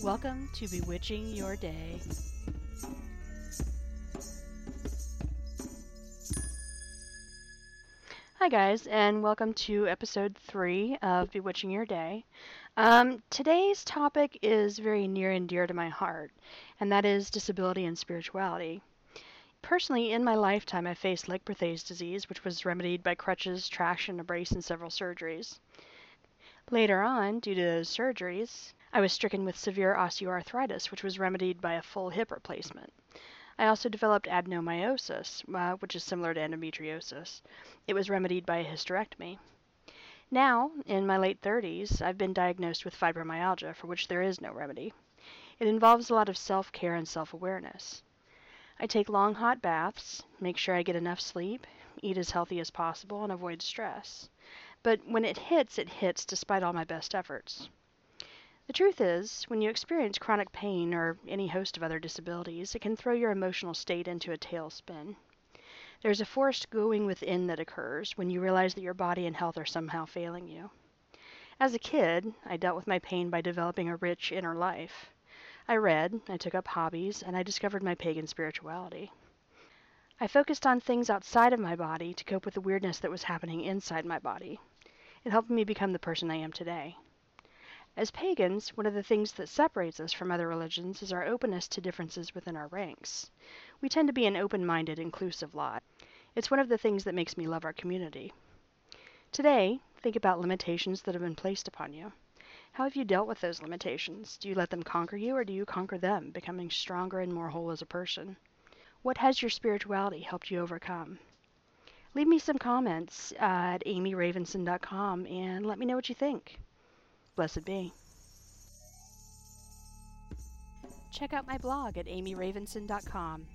Welcome to Bewitching Your Day. Hi, guys, and welcome to episode three of Bewitching Your Day. Um, today's topic is very near and dear to my heart, and that is disability and spirituality. Personally, in my lifetime, I faced Legg-Perthes disease, which was remedied by crutches, traction, a brace, and several surgeries. Later on, due to those surgeries, I was stricken with severe osteoarthritis, which was remedied by a full hip replacement. I also developed adenomyosis, uh, which is similar to endometriosis. It was remedied by a hysterectomy. Now, in my late 30s, I've been diagnosed with fibromyalgia, for which there is no remedy. It involves a lot of self care and self awareness. I take long hot baths, make sure I get enough sleep, eat as healthy as possible, and avoid stress. But when it hits, it hits despite all my best efforts. The truth is, when you experience chronic pain or any host of other disabilities, it can throw your emotional state into a tailspin. There's a forced going within that occurs when you realize that your body and health are somehow failing you. As a kid, I dealt with my pain by developing a rich inner life. I read, I took up hobbies, and I discovered my pagan spirituality. I focused on things outside of my body to cope with the weirdness that was happening inside my body. It helped me become the person I am today. As pagans, one of the things that separates us from other religions is our openness to differences within our ranks. We tend to be an open minded, inclusive lot. It's one of the things that makes me love our community. Today, think about limitations that have been placed upon you. How have you dealt with those limitations? Do you let them conquer you, or do you conquer them, becoming stronger and more whole as a person? What has your spirituality helped you overcome? Leave me some comments at amyravenson.com and let me know what you think. Blessed be. Check out my blog at amyravenson.com.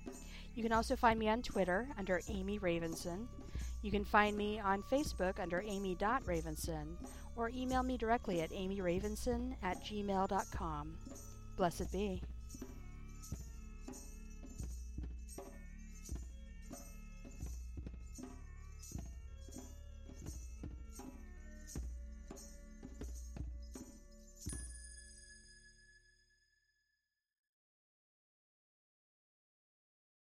You can also find me on Twitter under Amy Ravenson. You can find me on Facebook under amy.ravenson or email me directly at amyravenson at gmail.com. Blessed be.